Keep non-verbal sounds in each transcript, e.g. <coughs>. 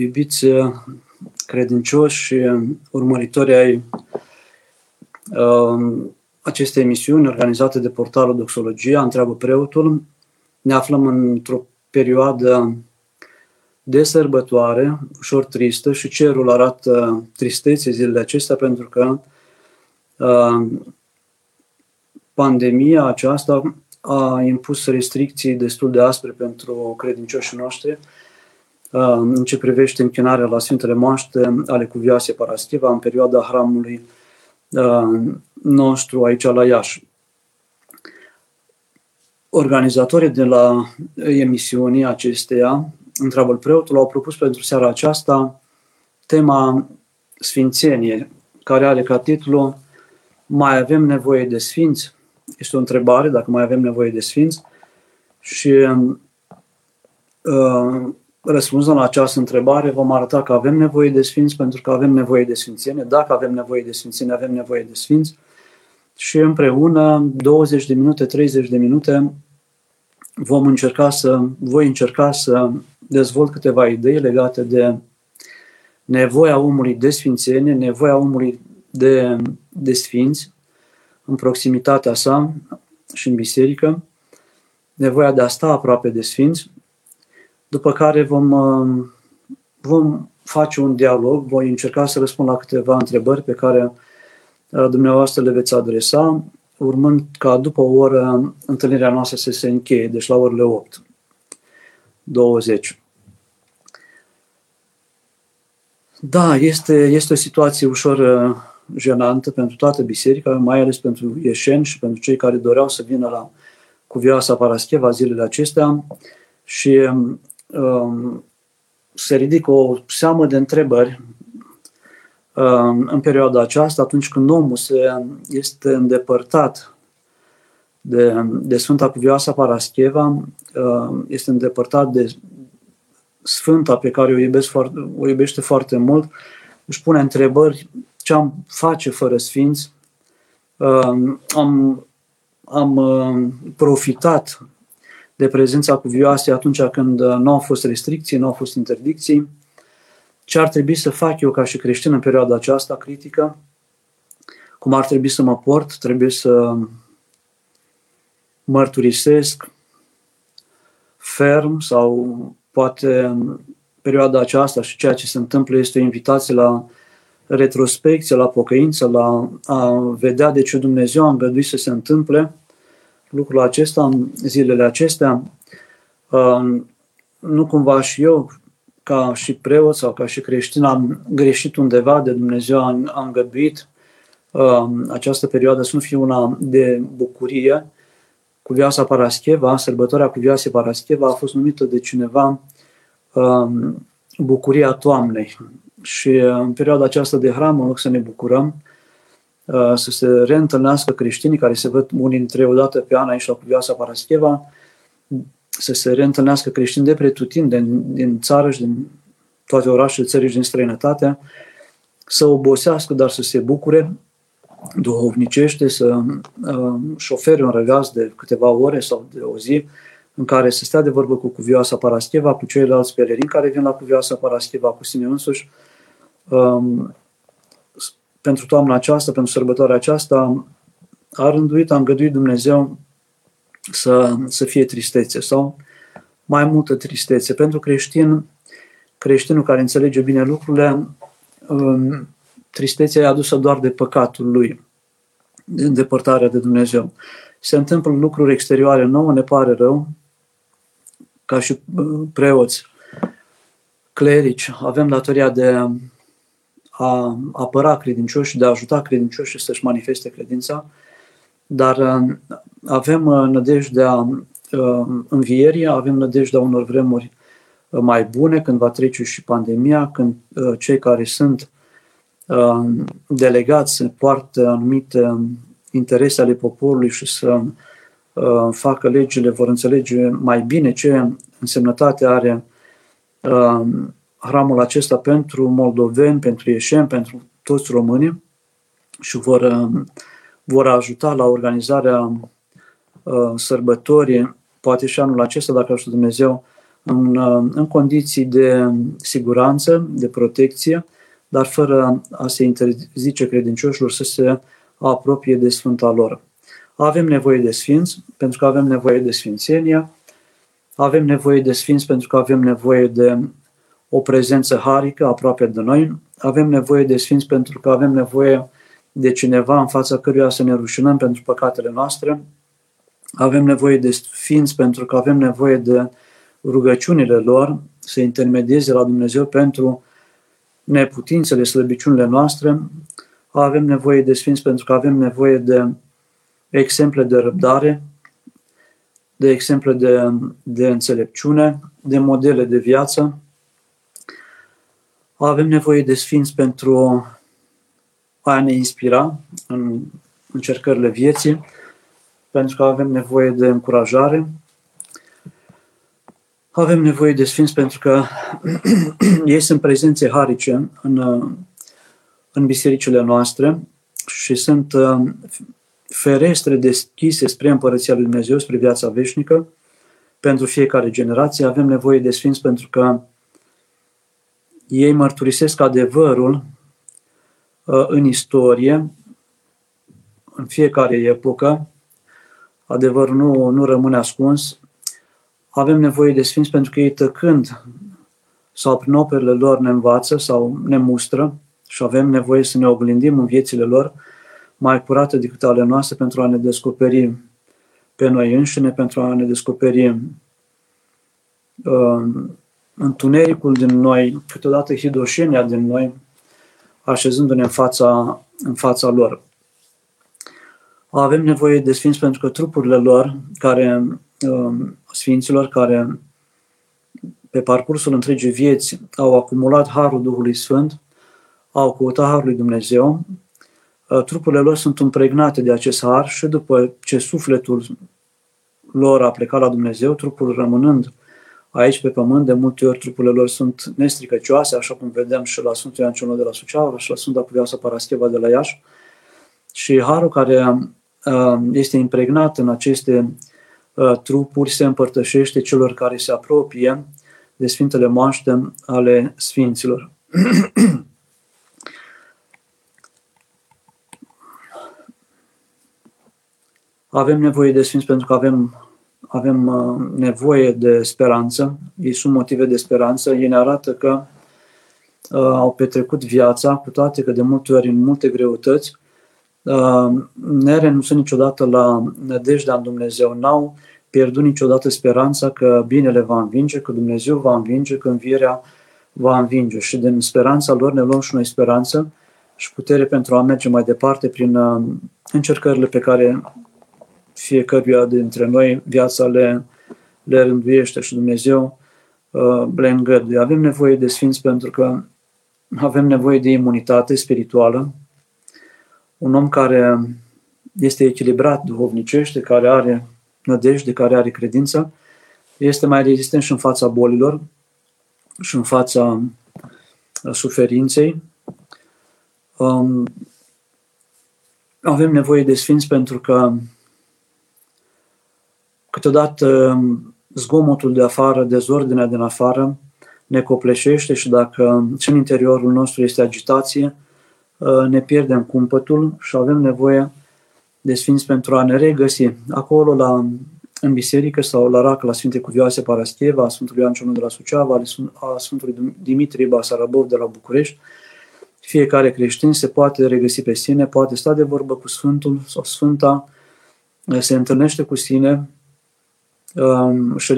iubiți credincioși și urmăritori ai uh, acestei emisiuni organizate de portalul Doxologia, întreabă preotul. Ne aflăm într-o perioadă de sărbătoare, ușor tristă și cerul arată tristețe zilele acestea pentru că uh, pandemia aceasta a impus restricții destul de aspre pentru credincioșii noștri uh, în ce privește închinarea la Sfintele Moaște ale Cuvioase Paraschiva în perioada hramului uh, nostru aici la Iași. Organizatorii de la emisiunii acesteia, întreabă preotul, au propus pentru seara aceasta tema Sfințenie, care are ca titlu Mai avem nevoie de sfinți? Este o întrebare, dacă mai avem nevoie de sfinți. Și uh, răspunzând la această întrebare, vom arăta că avem nevoie de sfinți pentru că avem nevoie de sfințenie. Dacă avem nevoie de sfințenie, avem nevoie de sfinți. Și împreună, 20 de minute, 30 de minute, vom încerca să, voi încerca să dezvolt câteva idei legate de nevoia omului de sfințenie, nevoia omului de, de sfinți în proximitatea sa și în biserică, nevoia de a sta aproape de sfinți, după care vom, vom face un dialog, voi încerca să răspund la câteva întrebări pe care uh, dumneavoastră le veți adresa, urmând ca după o oră întâlnirea noastră să se încheie, deci la orele 8. 20. Da, este, este o situație ușor uh, jenantă pentru toată biserica, mai ales pentru ieșeni și pentru cei care doreau să vină la cuvioasa Parascheva zilele acestea și um, se ridică o seamă de întrebări um, în perioada aceasta, atunci când omul se, este îndepărtat de, de Sfânta Cuvioasa Parascheva, um, este îndepărtat de Sfânta pe care o, iubesc foarte, o iubește foarte mult, își pune întrebări ce am face fără sfinți. Um, am, am um, profitat de prezența cuvioasei atunci când uh, nu au fost restricții, nu au fost interdicții. Ce ar trebui să fac eu ca și creștin în perioada aceasta critică? Cum ar trebui să mă port? Trebuie să mărturisesc ferm sau poate perioada aceasta și ceea ce se întâmplă este o invitație la retrospecție, la pocăință, la a vedea de ce Dumnezeu a îngăduit să se întâmple lucrul acesta în zilele acestea. Nu cumva și eu, ca și preot sau ca și creștin, am greșit undeva de Dumnezeu, am, am îngăduit această perioadă să nu fie una de bucurie. Cuvioasa Parascheva, sărbătoarea Cuvioasei Parascheva a fost numită de cineva bucuria toamnei. Și uh, în perioada aceasta de hram, în loc să ne bucurăm, uh, să se reîntâlnească creștinii care se văd unii dintre ei odată pe an aici la Cuvioasa Parascheva, să se reîntâlnească creștini de pretutindeni din, din țară și din toate orașele țării și din străinătate, să obosească, dar să se bucure duhovnicește, să uh, șofere un răgaz de câteva ore sau de o zi, în care să stea de vorbă cu Cuvioasa Parascheva, cu ceilalți pelerini care vin la Cuvioasa Parascheva, cu sine însuși. Um, pentru toamna aceasta, pentru sărbătoarea aceasta, a rânduit, a îngăduit Dumnezeu să, să fie tristețe sau mai multă tristețe. Pentru creștin, creștinul care înțelege bine lucrurile, um, tristețea e adusă doar de păcatul lui, de îndepărtarea de Dumnezeu. Se întâmplă lucruri exterioare nouă, ne pare rău, ca și uh, preoți, clerici, avem datoria de a apăra credincioși, de a ajuta credincioșii să-și manifeste credința, dar uh, avem uh, nădejdea învierii, avem nădejdea unor vremuri mai bune, când va trece și pandemia, când cei care sunt delegați să poartă anumite interese ale poporului și să Uh, facă legile, vor înțelege mai bine ce însemnătate are uh, hramul acesta pentru moldoveni, pentru ieșeni, pentru toți românii și vor, uh, vor ajuta la organizarea sărbătorii, poate și anul acesta, dacă ajută Dumnezeu, în, în condiții de siguranță, de protecție, dar fără a se interzice credincioșilor să se apropie de Sfânta lor. Avem nevoie de sfinți pentru că avem nevoie de sfințenia, avem nevoie de sfinți pentru că avem nevoie de o prezență harică aproape de noi, avem nevoie de sfinți pentru că avem nevoie de cineva în fața căruia să ne rușinăm pentru păcatele noastre, avem nevoie de sfinți pentru că avem nevoie de rugăciunile lor să intermedieze la Dumnezeu pentru neputințele, slăbiciunile noastre, avem nevoie de sfinți pentru că avem nevoie de exemple de răbdare, de exemple de, de înțelepciune, de modele de viață. Avem nevoie de sfinți pentru a ne inspira în încercările vieții, pentru că avem nevoie de încurajare. Avem nevoie de sfinți pentru că <clears throat> ei sunt prezențe harice în, în bisericile noastre și sunt ferestre deschise spre Împărăția Lui Dumnezeu, spre viața veșnică, pentru fiecare generație. Avem nevoie de sfinți pentru că ei mărturisesc adevărul uh, în istorie, în fiecare epocă. Adevărul nu, nu rămâne ascuns. Avem nevoie de sfinți pentru că ei tăcând sau prin operele lor ne învață sau ne mustră și avem nevoie să ne oglindim în viețile lor mai curate decât ale noastre pentru a ne descoperi pe noi înșine, pentru a ne descoperi uh, întunericul din noi, câteodată hidoșenia din noi, așezându-ne în fața, în fața lor. Avem nevoie de sfinți pentru că trupurile lor, care, uh, sfinților care pe parcursul întregii vieți au acumulat Harul Duhului Sfânt, au căutat Harul lui Dumnezeu, Uh, trupurile lor sunt impregnate de acest har și după ce sufletul lor a plecat la Dumnezeu, trupul rămânând aici pe pământ, de multe ori trupurile lor sunt nestricăcioase, așa cum vedem și la Sfântul Ioan cel de la Suceava și la Sfânta Cuvioasă Parascheva de la Iași. Și harul care uh, este impregnat în aceste uh, trupuri se împărtășește celor care se apropie de Sfintele Moaște ale Sfinților. <clears throat> Avem nevoie de sfinți pentru că avem, avem uh, nevoie de speranță. Ei sunt motive de speranță. Ei ne arată că uh, au petrecut viața, cu toate că de multe ori în multe greutăți, uh, nerenunță niciodată la nădejdea în Dumnezeu. N-au pierdut niciodată speranța că binele va învinge, că Dumnezeu va învinge, că învierea va învinge. Și din speranța lor ne luăm și noi speranță și putere pentru a merge mai departe prin uh, încercările pe care fiecăruia dintre noi viața le, le rânduiește și Dumnezeu uh, le îngăduie. Avem nevoie de sfinți pentru că avem nevoie de imunitate spirituală. Un om care este echilibrat duhovnicește, care are nădejde, care are credință, este mai rezistent și în fața bolilor și în fața suferinței. Um, avem nevoie de sfinți pentru că Câteodată um, zgomotul de afară, dezordinea din afară ne copleșește și dacă și în interiorul nostru este agitație, uh, ne pierdem cumpătul și avem nevoie de sfinți pentru a ne regăsi acolo la, în biserică sau la rac la Sfinte Cuvioase Parascheva, a Sfântului Ioan Cionu de la Suceava, a Sfântului Dimitrie Basarabov de la București. Fiecare creștin se poate regăsi pe sine, poate sta de vorbă cu Sfântul sau Sfânta, se întâlnește cu sine, își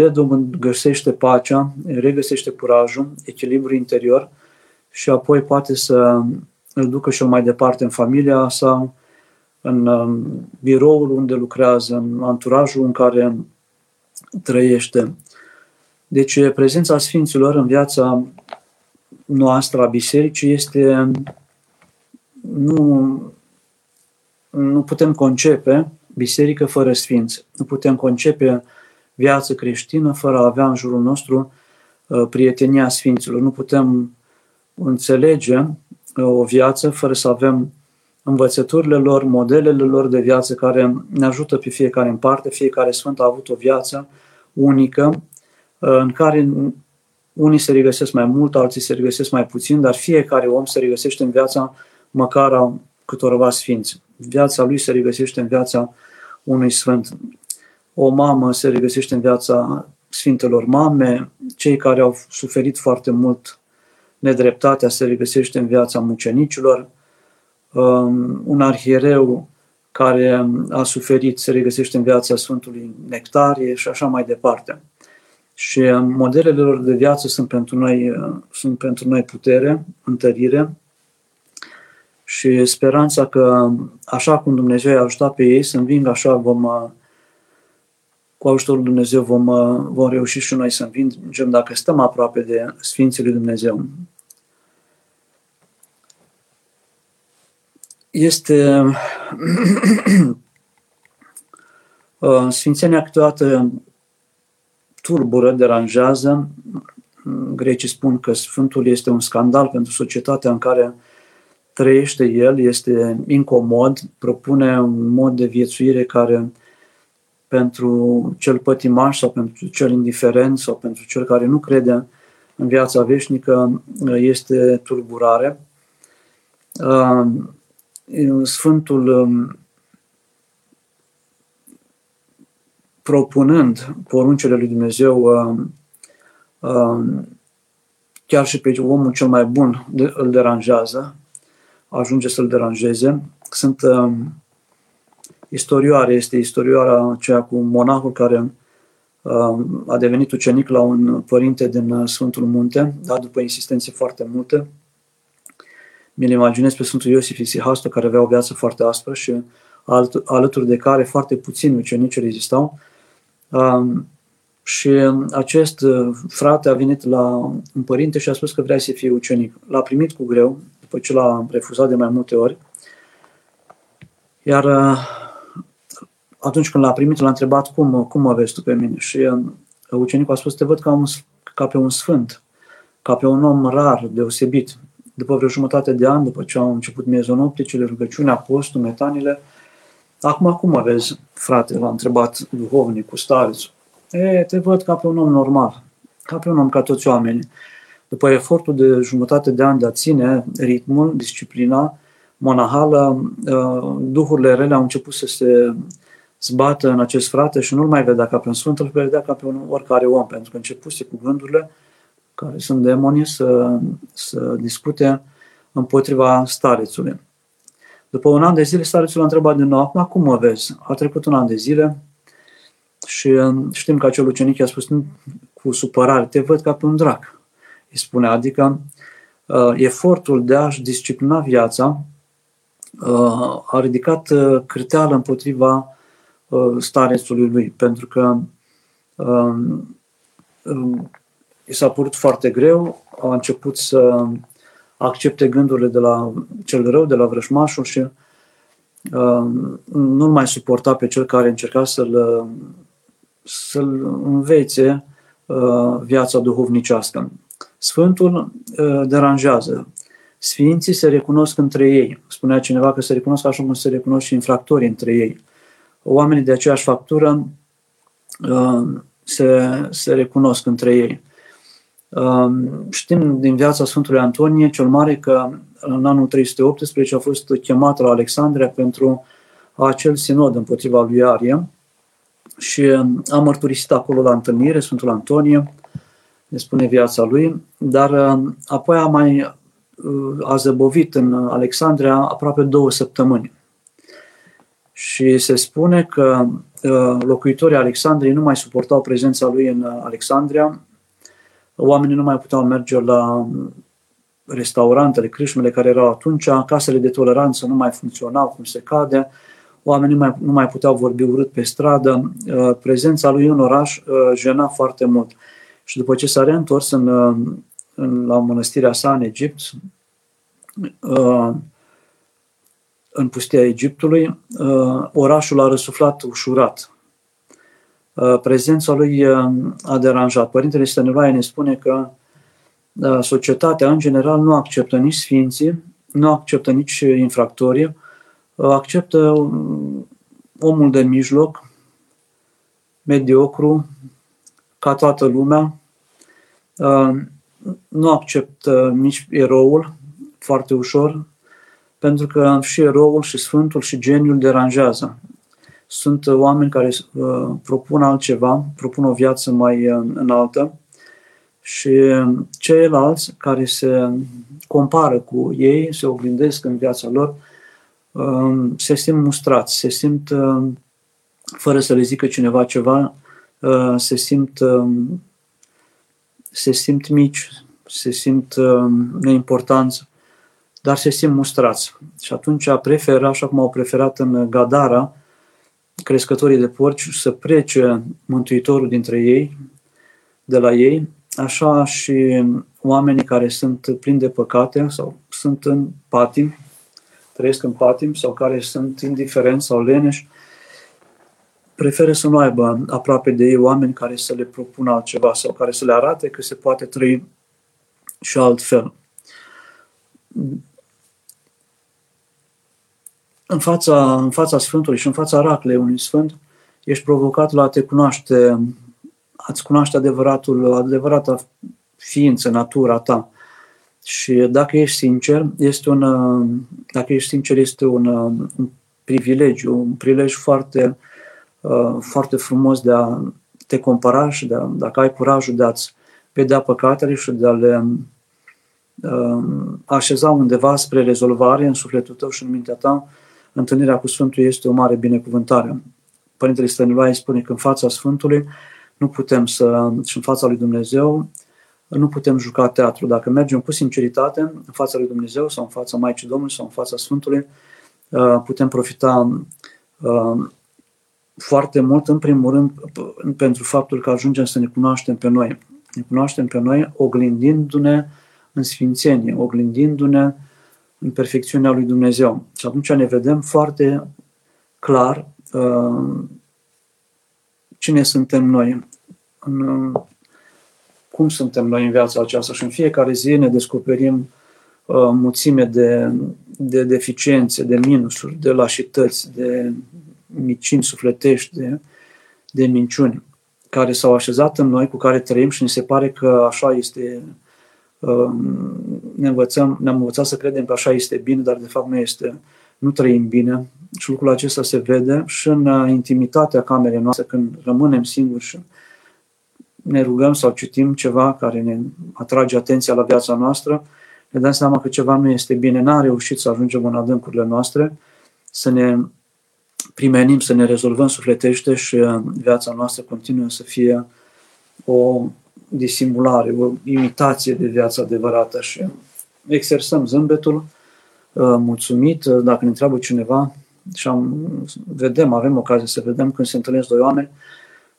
găsește pacea, regăsește curajul, echilibru interior și apoi poate să îl ducă și mai departe în familia sa, în um, biroul unde lucrează, în anturajul în care trăiește. Deci prezența Sfinților în viața noastră a bisericii este nu, nu putem concepe biserică fără sfinți. Nu putem concepe viață creștină fără a avea în jurul nostru uh, prietenia Sfinților. Nu putem înțelege uh, o viață fără să avem învățăturile lor, modelele lor de viață care ne ajută pe fiecare în parte. Fiecare Sfânt a avut o viață unică, în care unii se regăsesc mai mult, alții se regăsesc mai puțin, dar fiecare om se regăsește în viața măcar a câtorva sfinți. Viața lui se regăsește în viața unui sfânt. O mamă se regăsește în viața Sfintelor Mame, cei care au suferit foarte mult nedreptatea se regăsește în viața mucenicilor, um, un arhiereu care a suferit se regăsește în viața Sfântului Nectarie și așa mai departe. Și modelele lor de viață sunt pentru noi, sunt pentru noi putere, întărire și speranța că așa cum Dumnezeu i-a ajutat pe ei să învingă, așa vom, cu ajutorul Dumnezeu vom, vom reuși și noi să învingem dacă stăm aproape de Sfinții lui Dumnezeu. Este <clears throat> Sfințenia câteodată turbură, deranjează. Grecii spun că Sfântul este un scandal pentru societatea în care trăiește el, este incomod, propune un mod de viețuire care pentru cel pătimaș sau pentru cel indiferent sau pentru cel care nu crede în viața veșnică este tulburare. Sfântul propunând poruncile lui Dumnezeu, chiar și pe omul cel mai bun îl deranjează, ajunge să-l deranjeze. Sunt istorioare, este istorioara aceea cu monahul care a devenit ucenic la un părinte din Sfântul Munte, da, după insistențe foarte multe. Mi-l imaginez pe Sfântul Iosif Isihastu, care avea o viață foarte aspră și alături de care foarte puțini ucenici rezistau. Um, și acest uh, frate a venit la un părinte și a spus că vrea să fie ucenic. L-a primit cu greu, după ce l-a refuzat de mai multe ori. Iar uh, atunci când l-a primit, l-a întrebat cum, cum mă vezi tu pe mine. Și uh, ucenicul a spus, te văd ca, un, ca pe un sfânt, ca pe un om rar, deosebit. După vreo jumătate de ani, după ce au început miezonopticile, rugăciunea, postul, metanile, Acum, cum mă vezi, frate, l-a întrebat cu starețul. E, te văd ca pe un om normal, ca pe un om ca toți oamenii. După efortul de jumătate de ani de a ține ritmul, disciplina monahală, ă, duhurile rele au început să se zbată în acest frate și nu-l mai vedea ca pe un sfânt, îl vedea ca pe un oricare om, pentru că începuse cu gândurile care sunt demoni să, să discute împotriva starețului. După un an de zile, starețul a întrebat din nou, acum cum mă vezi? A trecut un an de zile și um, știm că acel ucenic a spus cu supărare, te văd ca pe un drac. Îi spune, adică uh, efortul de a-și disciplina viața uh, a ridicat uh, criteală împotriva uh, starețului lui, pentru că uh, uh, i s-a părut foarte greu, a început să accepte gândurile de la cel rău, de la vrășmașul și uh, nu mai suporta pe cel care încerca să-l, să-l învețe uh, viața duhovnicească. Sfântul uh, deranjează. Sfinții se recunosc între ei. Spunea cineva că se recunosc așa cum se recunosc și infractorii între ei. Oamenii de aceeași factură uh, se, se recunosc între ei. Știm din viața Sfântului Antonie cel Mare că în anul 318 a fost chemat la Alexandria pentru acel sinod împotriva lui Arie și a mărturisit acolo la întâlnire Sfântul Antonie, ne spune viața lui, dar apoi a mai a zăbovit în Alexandria aproape două săptămâni. Și se spune că locuitorii Alexandriei nu mai suportau prezența lui în Alexandria. Oamenii nu mai puteau merge la restaurantele, crâșmele care erau atunci, casele de toleranță nu mai funcționau cum se cade, oamenii nu mai, nu mai puteau vorbi urât pe stradă, uh, prezența lui în oraș uh, jena foarte mult. Și după ce s-a reîntors în, uh, în, la mănăstirea sa în Egipt, în pustia Egiptului, orașul a răsuflat ușurat. Uh, prezența lui uh, a deranjat. Părintele Stăniloae ne spune că uh, societatea în general nu acceptă nici sfinții, nu acceptă nici infractorii, acceptă omul de mijloc, mediocru, ca toată lumea. Nu accept nici eroul foarte ușor, pentru că și eroul, și sfântul, și geniul deranjează. Sunt oameni care propun altceva, propun o viață mai înaltă și ceilalți care se compară cu ei, se oglindesc în viața lor, um, se simt mustrați, se simt, um, fără să le zică cineva ceva, uh, se simt, um, se simt mici, se simt neimportanți, dar se simt mustrați. Și atunci preferă, așa cum au preferat în Gadara, crescătorii de porci, să plece Mântuitorul dintre ei, de la ei, așa și oamenii care sunt plini de păcate sau sunt în patim, trăiesc în patim sau care sunt indiferenți sau leneși, preferă să nu aibă aproape de ei oameni care să le propună altceva sau care să le arate că se poate trăi și altfel. În fața, în fața Sfântului și în fața raclei unui Sfânt, ești provocat la a te cunoaște a-ți cunoaște adevăratul, adevărata ființă, natura ta. Și dacă ești sincer, este un, dacă ești sincer, este un, un privilegiu, un prilej foarte, foarte frumos de a te compara și de a, dacă ai curajul de a-ți vedea păcatele și de a le așeza undeva spre rezolvare în sufletul tău și în mintea ta, întâlnirea cu Sfântul este o mare binecuvântare. Părintele Stăniloae spune că în fața Sfântului nu putem să, și în fața lui Dumnezeu, nu putem juca teatru. Dacă mergem cu sinceritate în fața lui Dumnezeu sau în fața Maicii Domnului sau în fața Sfântului, uh, putem profita uh, foarte mult, în primul rând, pentru faptul că ajungem să ne cunoaștem pe noi. Ne cunoaștem pe noi oglindindu-ne în sfințenie, oglindindu-ne în perfecțiunea lui Dumnezeu. Și atunci ne vedem foarte clar uh, cine suntem noi, în, cum suntem noi în viața aceasta și în fiecare zi ne descoperim uh, mulțime de, de deficiențe, de minusuri, de lașități, de micini sufletești, de, de minciuni care s-au așezat în noi, cu care trăim și ne se pare că așa este, uh, ne învățăm, ne-am învățat să credem că așa este bine, dar de fapt nu este nu trăim bine. Și lucrul acesta se vede și în uh, intimitatea camerei noastre, când rămânem singuri și ne rugăm sau citim ceva care ne atrage atenția la viața noastră, ne dăm seama că ceva nu este bine, n-am reușit să ajungem în adâncurile noastre, să ne primenim, să ne rezolvăm sufletește și uh, viața noastră continuă să fie o disimulare, o imitație de viața adevărată și exersăm zâmbetul, Uh, mulțumit. Uh, dacă ne întreabă cineva și am, vedem, avem ocazie să vedem când se întâlnesc doi oameni,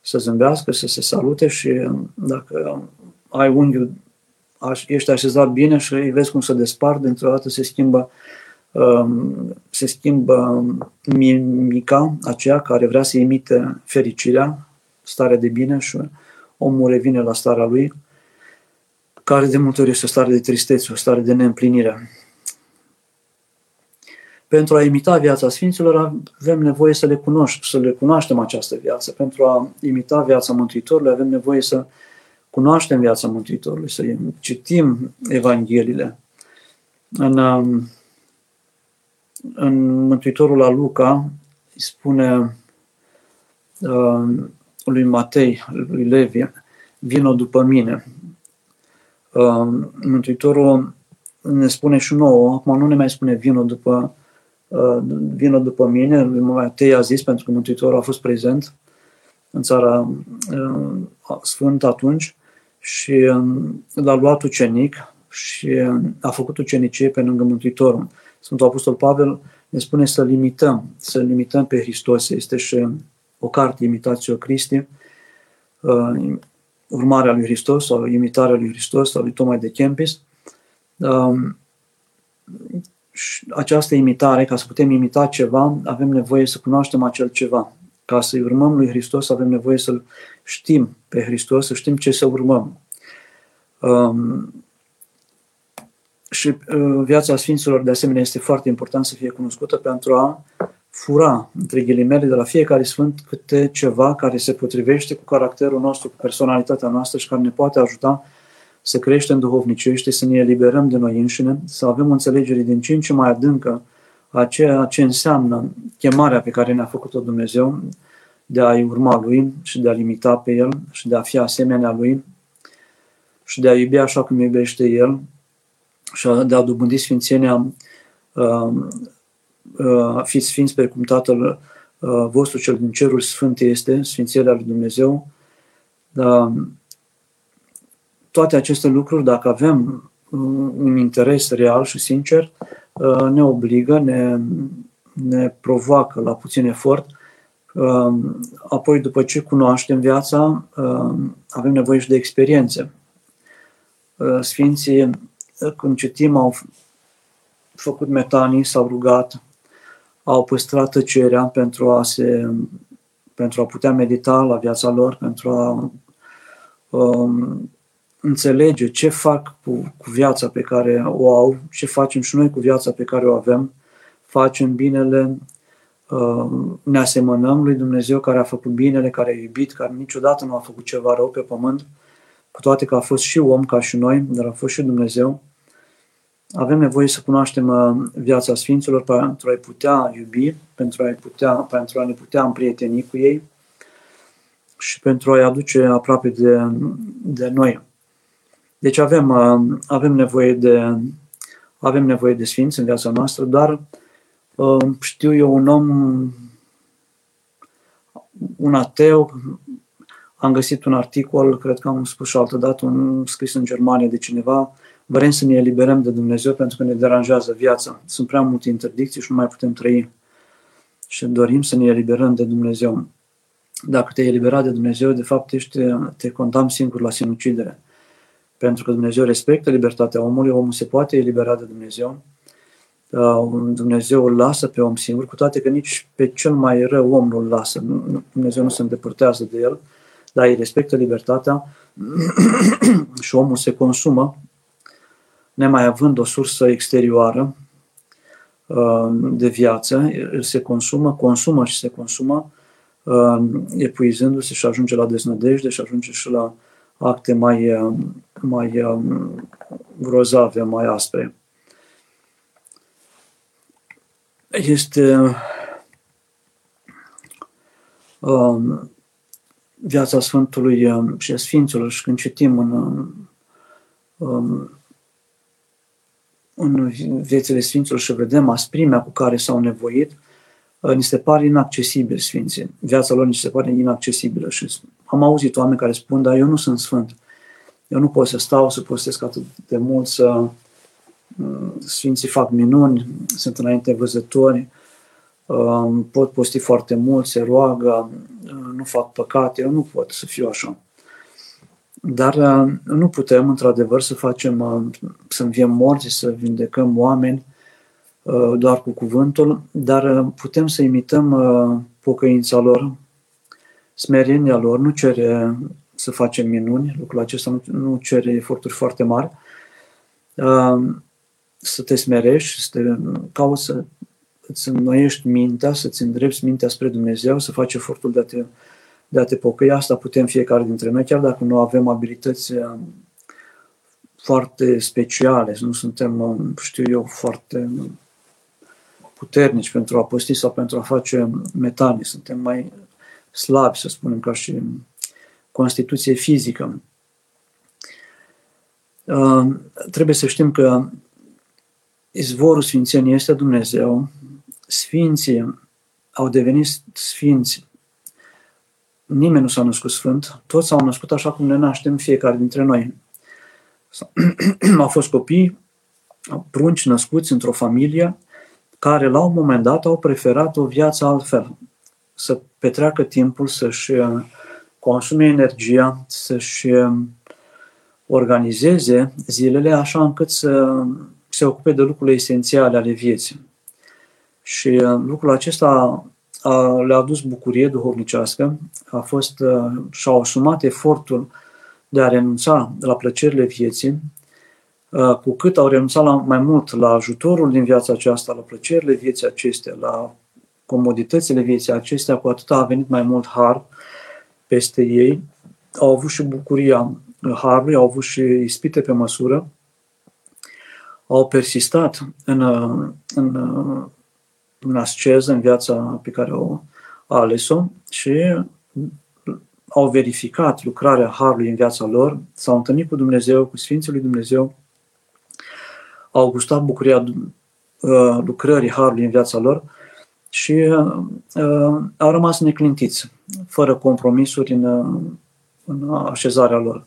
să zâmbească, să se salute și uh, dacă ai unghiul, ești așezat bine și îi vezi cum se despart, dintr-o dată se schimbă um, se schimbă mimica aceea care vrea să imite fericirea, starea de bine și omul revine la starea lui, care de multe ori este o stare de tristețe, o stare de neîmplinire. Pentru a imita viața Sfinților avem nevoie să le, cunoști, să le cunoaștem această viață. Pentru a imita viața Mântuitorului avem nevoie să cunoaștem viața Mântuitorului, să citim Evangheliile. În, um, în Mântuitorul la Luca îi spune uh, lui Matei, lui Levi, vină după mine. Uh, Mântuitorul ne spune și nouă, acum nu ne mai spune vină după Uh, vină după mine, lui Matei a zis, pentru că Mântuitorul a fost prezent în țara uh, Sfântă atunci și um, l-a luat ucenic și um, a făcut ucenicie pe lângă Mântuitorul. Sfântul Apostol Pavel ne spune să limităm, să limităm pe Hristos. Este și o carte, Imitatio Christi, uh, urmarea lui Hristos sau imitarea lui Hristos sau lui Tomai de Kempis. Um, această imitare, ca să putem imita ceva, avem nevoie să cunoaștem acel ceva. Ca să-i urmăm lui Hristos, avem nevoie să-L știm pe Hristos, să știm ce să urmăm. Um, și uh, viața Sfinților, de asemenea, este foarte important să fie cunoscută pentru a fura, între ghilimele, de la fiecare sfânt câte ceva care se potrivește cu caracterul nostru, cu personalitatea noastră și care ne poate ajuta să creștem duhovnicește, să ne eliberăm de noi înșine, să avem o înțelegere din ce în ce mai adâncă a ceea ce înseamnă chemarea pe care ne-a făcut-o Dumnezeu de a-i urma Lui și de a limita pe El și de a fi asemenea Lui și de a iubi așa cum iubește El și de a dobândi sfințenia uh, uh, fiți sfinți precum Tatăl uh, vostru cel din cerul sfânt este, sfințenia lui Dumnezeu. Uh, toate aceste lucruri, dacă avem un interes real și sincer, uh, ne obligă, ne, ne provoacă la puțin efort. Uh, apoi, după ce cunoaștem viața, uh, avem nevoie și de experiențe. Sfinții, când citim, au făcut metanii, s-au rugat, au păstrat tăcerea pentru a, se, pentru a putea medita la viața lor, pentru a um, înțelege ce fac cu, cu viața pe care o au, ce facem și noi cu viața pe care o avem, facem binele, um, ne asemănăm lui Dumnezeu care a făcut binele, care a iubit, care niciodată nu a făcut ceva rău pe pământ, cu toate că a fost și om ca și noi, dar a fost și Dumnezeu. Avem nevoie să cunoaștem uh, viața Sfinților pentru a-i putea iubi, pentru a, putea, pentru a ne putea împrieteni cu ei și pentru a-i aduce aproape de, de noi. Deci avem, uh, avem, nevoie de, avem nevoie de Sfinți în viața noastră, dar uh, știu eu un om, un ateu, am găsit un articol, cred că am spus și altă dată, un scris în Germania de cineva, Vrem să ne eliberăm de Dumnezeu pentru că ne deranjează viața. Sunt prea multe interdicții și nu mai putem trăi. Și dorim să ne eliberăm de Dumnezeu. Dacă te-ai eliberat de Dumnezeu, de fapt ești, te condamn singur la sinucidere. Pentru că Dumnezeu respectă libertatea omului, omul se poate elibera de Dumnezeu. Uh, Dumnezeu îl lasă pe om singur, cu toate că nici pe cel mai rău om nu îl lasă. Dumnezeu nu se îndepărtează de el, dar îi respectă libertatea <clears throat> și omul se consumă nemai având o sursă exterioară uh, de viață, se consumă, consumă și se consumă, uh, epuizându-se și ajunge la deznădejde și ajunge și la acte mai, uh, mai grozave, mai aspre. Este um, viața Sfântului și a Sfinților și când citim în um, în viețile Sfinților și vedem asprimea cu care s-au nevoit, uh, ni se pare inaccesibil Sfinții. Viața lor ni se pare inaccesibilă și am auzit oameni care spun, dar eu nu sunt Sfânt. Eu nu pot să stau, să postesc atât de mult, să uh, Sfinții fac minuni, sunt înainte văzători, uh, pot posti foarte mult, se roagă, nu fac păcate, eu nu pot să fiu așa. Dar uh, nu putem, într-adevăr, să facem, uh, să înviem morți, să vindecăm oameni uh, doar cu cuvântul, dar putem să imităm pocăința lor, smerenia lor, nu cere să facem minuni, lucrul acesta nu cere eforturi foarte mari, să te smerești, să te cauți să îți înnoiești mintea, să-ți îndrepți mintea spre Dumnezeu, să faci efortul de a te de a te pocăi. Asta putem fiecare dintre noi, chiar dacă nu avem abilități uh, foarte speciale, nu suntem, uh, știu eu, foarte puternici pentru a posti sau pentru a face metanii. Suntem mai slabi, să spunem, ca și constituție fizică. Uh, trebuie să știm că izvorul sfințeniei este Dumnezeu. Sfinții au devenit sfinți nimeni nu s-a născut sfânt, toți s-au născut așa cum ne naștem fiecare dintre noi. <clears throat> Au fost copii, prunci născuți într-o familie, care la un moment dat au preferat o viață altfel. Să petreacă timpul, să-și uh, consume energia, să-și uh, organizeze zilele așa încât să se ocupe de lucrurile esențiale ale vieții. Și uh, lucrul acesta le-a adus bucurie duhovnicească, a fost, și-au asumat efortul de a renunța la plăcerile vieții, cu cât au renunțat la, mai mult la ajutorul din viața aceasta, la plăcerile vieții acestea, la comoditățile vieții acestea, cu atât a venit mai mult har peste ei. Au avut și bucuria harului, au avut și ispite pe măsură, au persistat în, în, în asceză, în viața pe care au ales-o și au verificat lucrarea Harului în viața lor, s-au întâlnit cu Dumnezeu, cu Sfinții lui Dumnezeu, au gustat bucuria uh, lucrării Harului în viața lor și uh, au rămas neclintiți, fără compromisuri în, în așezarea lor.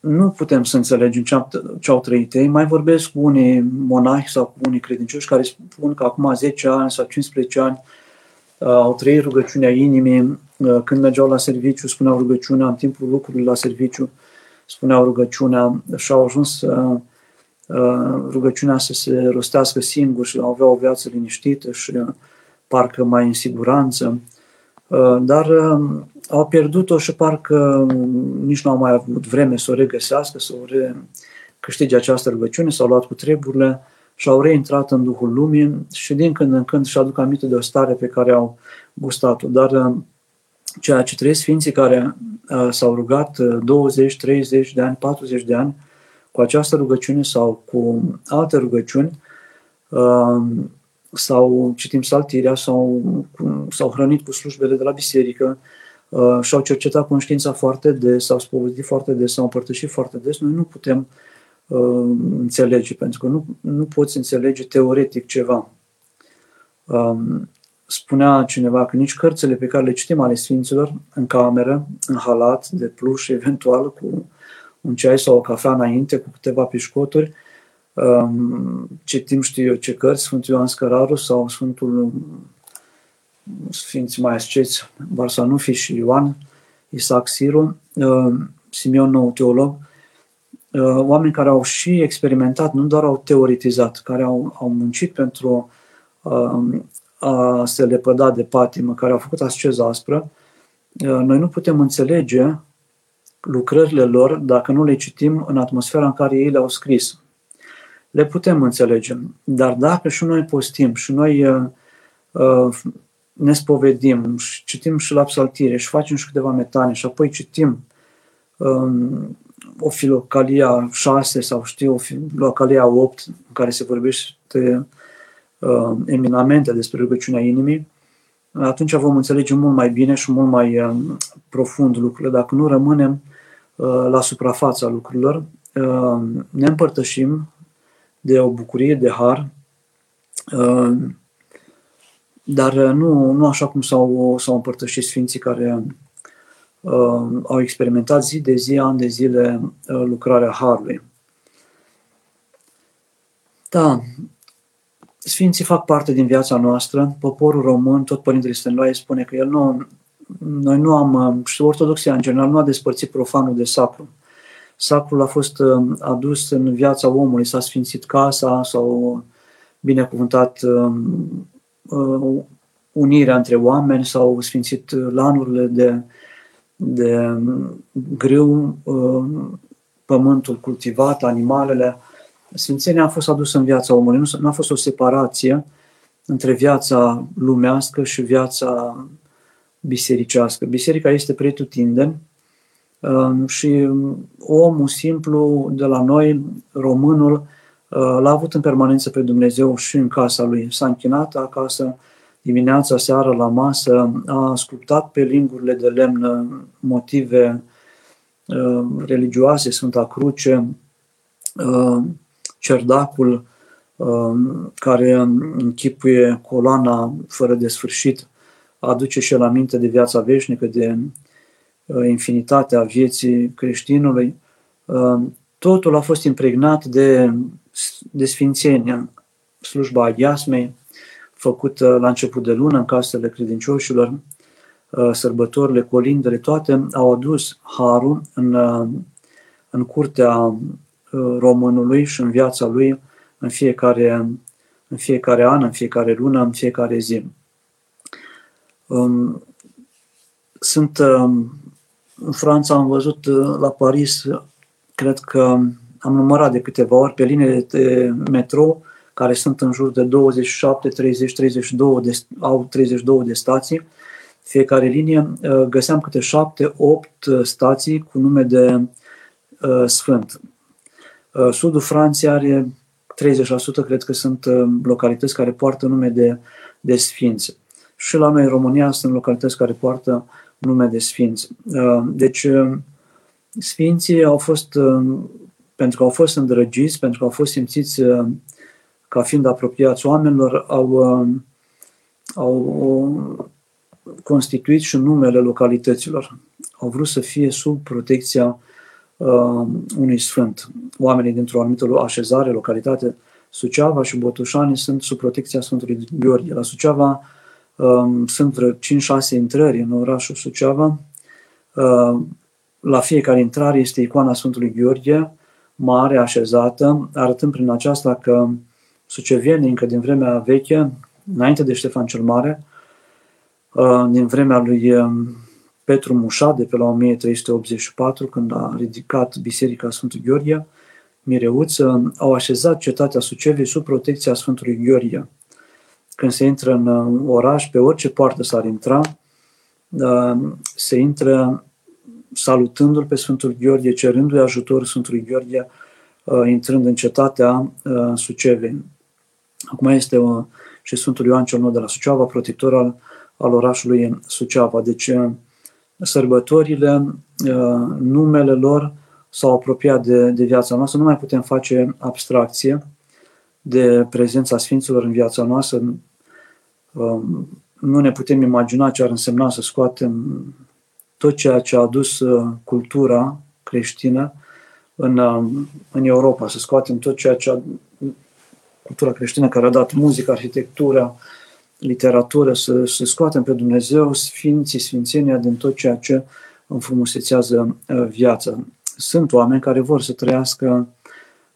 Nu putem să înțelegem ce, ce au trăit ei. Mai vorbesc cu unii monahi sau cu unii credincioși care spun că acum 10 ani sau 15 ani uh, au trăit rugăciunea inimii, uh, când mergeau la serviciu, spuneau rugăciunea, în timpul lucrurilor la serviciu, spuneau rugăciunea și au ajuns uh, Uh, rugăciunea să se rostească singur și avea o viață liniștită și uh, parcă mai în siguranță. Uh, dar au pierdut-o și parcă nici nu au mai avut vreme să o regăsească, să o câștige această rugăciune, s-au luat cu treburile și au reintrat în Duhul Lumii și din când în când își aduc aminte de o stare pe care au gustat-o. Dar ceea ce trăiesc Sfinții care s-au rugat 20, 30 de ani, 40 de ani, cu această rugăciune sau cu alte rugăciuni, um, sau citim saltirea, sau s-au hrănit cu slujbele de la biserică, uh, și-au cercetat conștiința foarte des, s-au spovedit foarte des, s-au împărtășit foarte des, noi nu putem uh, înțelege, pentru că nu, nu poți înțelege teoretic ceva. Um, spunea cineva că nici cărțile pe care le citim ale Sfinților în cameră, în halat, de pluș, eventual, cu un ceai sau o cafea înainte cu câteva pișcoturi, um, citim, știu eu, ce cărți, Sfântul Ioan Scăraru sau Sfântul Sfinții mai asceți, Barsanufi și Ioan, Isaac Siru, um, Simeon Nou Teolog, uh, oameni care au și experimentat, nu doar au teoretizat, care au, au muncit pentru um, a se lepăda de patimă, care au făcut asceză aspră, uh, noi nu putem înțelege lucrările lor dacă nu le citim în atmosfera în care ei le-au scris. Le putem înțelege, dar dacă și noi postim și noi uh, uh, ne spovedim și citim și la psaltire și facem și câteva metane și apoi citim um, o filocalia 6 sau știu, o filocalia 8 în care se vorbește uh, eminamente despre rugăciunea inimii, atunci vom înțelege mult mai bine și mult mai uh, profund lucrurile. Dacă nu rămânem Uh, la suprafața lucrurilor, uh, ne împărtășim de o bucurie, de har, uh, dar nu, nu așa cum s-au, s-au împărtășit Sfinții care au experimentat zi de zi, ani de zile lucrarea Harului. Da, Sfinții fac parte din viața noastră. Poporul român, tot Părintele Stănloae spune că el nu, noi nu am, și ortodoxia în general, nu a despărțit profanul de sacru. Sacrul a fost uh, adus în viața omului, s-a sfințit casa, s-au binecuvântat um, uh, unirea între oameni, s-au sfințit lanurile de, de grâu, uh, pământul cultivat, animalele. Sfințenia a fost adusă în viața omului, nu a fost o separație între viața lumească și viața bisericească. Biserica este pretutindeni um, și omul simplu de la noi, românul, uh, l-a avut în permanență pe Dumnezeu și în casa lui. S-a închinat acasă dimineața, seara, la masă, a sculptat pe lingurile de lemn motive uh, religioase, Sfânta Cruce, uh, cerdacul care închipuie coloana fără de sfârșit aduce și el aminte de viața veșnică, de uh, infinitatea vieții creștinului. Uh, totul a fost impregnat de, de sfințenie. Slujba aghiasmei, făcută la început de lună în casele credincioșilor, uh, sărbătorile, colindele, toate au adus harul în, în curtea românului și în viața lui în fiecare, în fiecare an, în fiecare lună, în fiecare zi. Sunt în Franța, am văzut uh, la Paris, cred că am numărat de câteva ori pe linie de metrou care sunt în jur de 27, 30, 32 de, au 32 de stații. Fiecare linie găseam câte 7, 8 stații cu nume de uh, sfânt. Uh, sudul Franței are 30%, cred că sunt uh, localități care poartă nume de, de sfinți. Și la noi în România sunt localități care poartă nume de sfinți. Uh, deci, sfinții au fost, pentru că au fost îndrăgiți, pentru că au fost simțiți ca fiind apropiați oamenilor, au, au constituit și numele localităților. Au vrut să fie sub protecția uh, unui sfânt. Oamenii dintr-o anumită așezare, localitate, Suceava și Botușani sunt sub protecția Sfântului Gheorghe. La Suceava um, sunt vreo 5-6 intrări în orașul Suceava. Uh, la fiecare intrare este icoana Sfântului Gheorghe, mare, așezată, arătând prin aceasta că sucevienii, încă din vremea veche, înainte de Ștefan cel Mare, uh, din vremea lui um, Petru Mușa, de pe la 1384, când a ridicat Biserica Sfântului Gheorghe, Mireuță, au așezat cetatea Suceviei sub protecția Sfântului Gheorghe. Când se intră în uh, oraș, pe orice poartă s-ar intra, uh, se intră salutându-l pe Sfântul Gheorghe, cerându-i ajutor Sfântului Gheorghe, uh, intrând în cetatea Suceviei. Acum este și Sfântul Ioan cel Nou de la Suceava, protector al, al orașului Suceava. Deci sărbătorile, uh, numele lor s-au apropiat de, de viața noastră, nu mai putem face abstracție de prezența Sfinților în viața noastră. Um, nu ne putem imagina ce ar însemna să scoatem tot ceea ce a adus uh, cultura creștină în, um, în Europa, să scoatem tot ceea ce a, cultura creștină care a dat muzică, arhitectura, literatură, să, să scoatem pe Dumnezeu, Sfinții, Sfințenia din tot ceea ce înfrumusețează uh, viața. Sunt oameni care vor să trăiască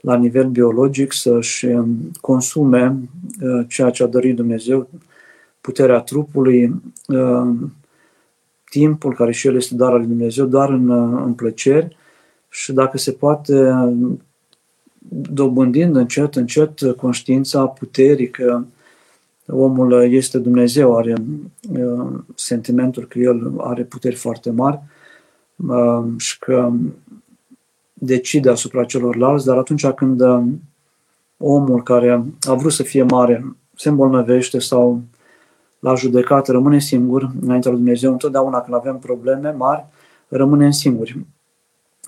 la nivel biologic, să-și um, consume uh, ceea ce a dorit Dumnezeu, puterea trupului, uh, timpul care și el este dar al lui Dumnezeu, doar în, în plăceri. Și dacă se poate dobândind încet, încet conștiința puterică omul este Dumnezeu, are uh, sentimentul că el are puteri foarte mari uh, și că decide asupra celorlalți, dar atunci când uh, omul care a vrut să fie mare se îmbolnăvește sau la judecată rămâne singur înaintea lui Dumnezeu, întotdeauna când avem probleme mari, rămânem singuri.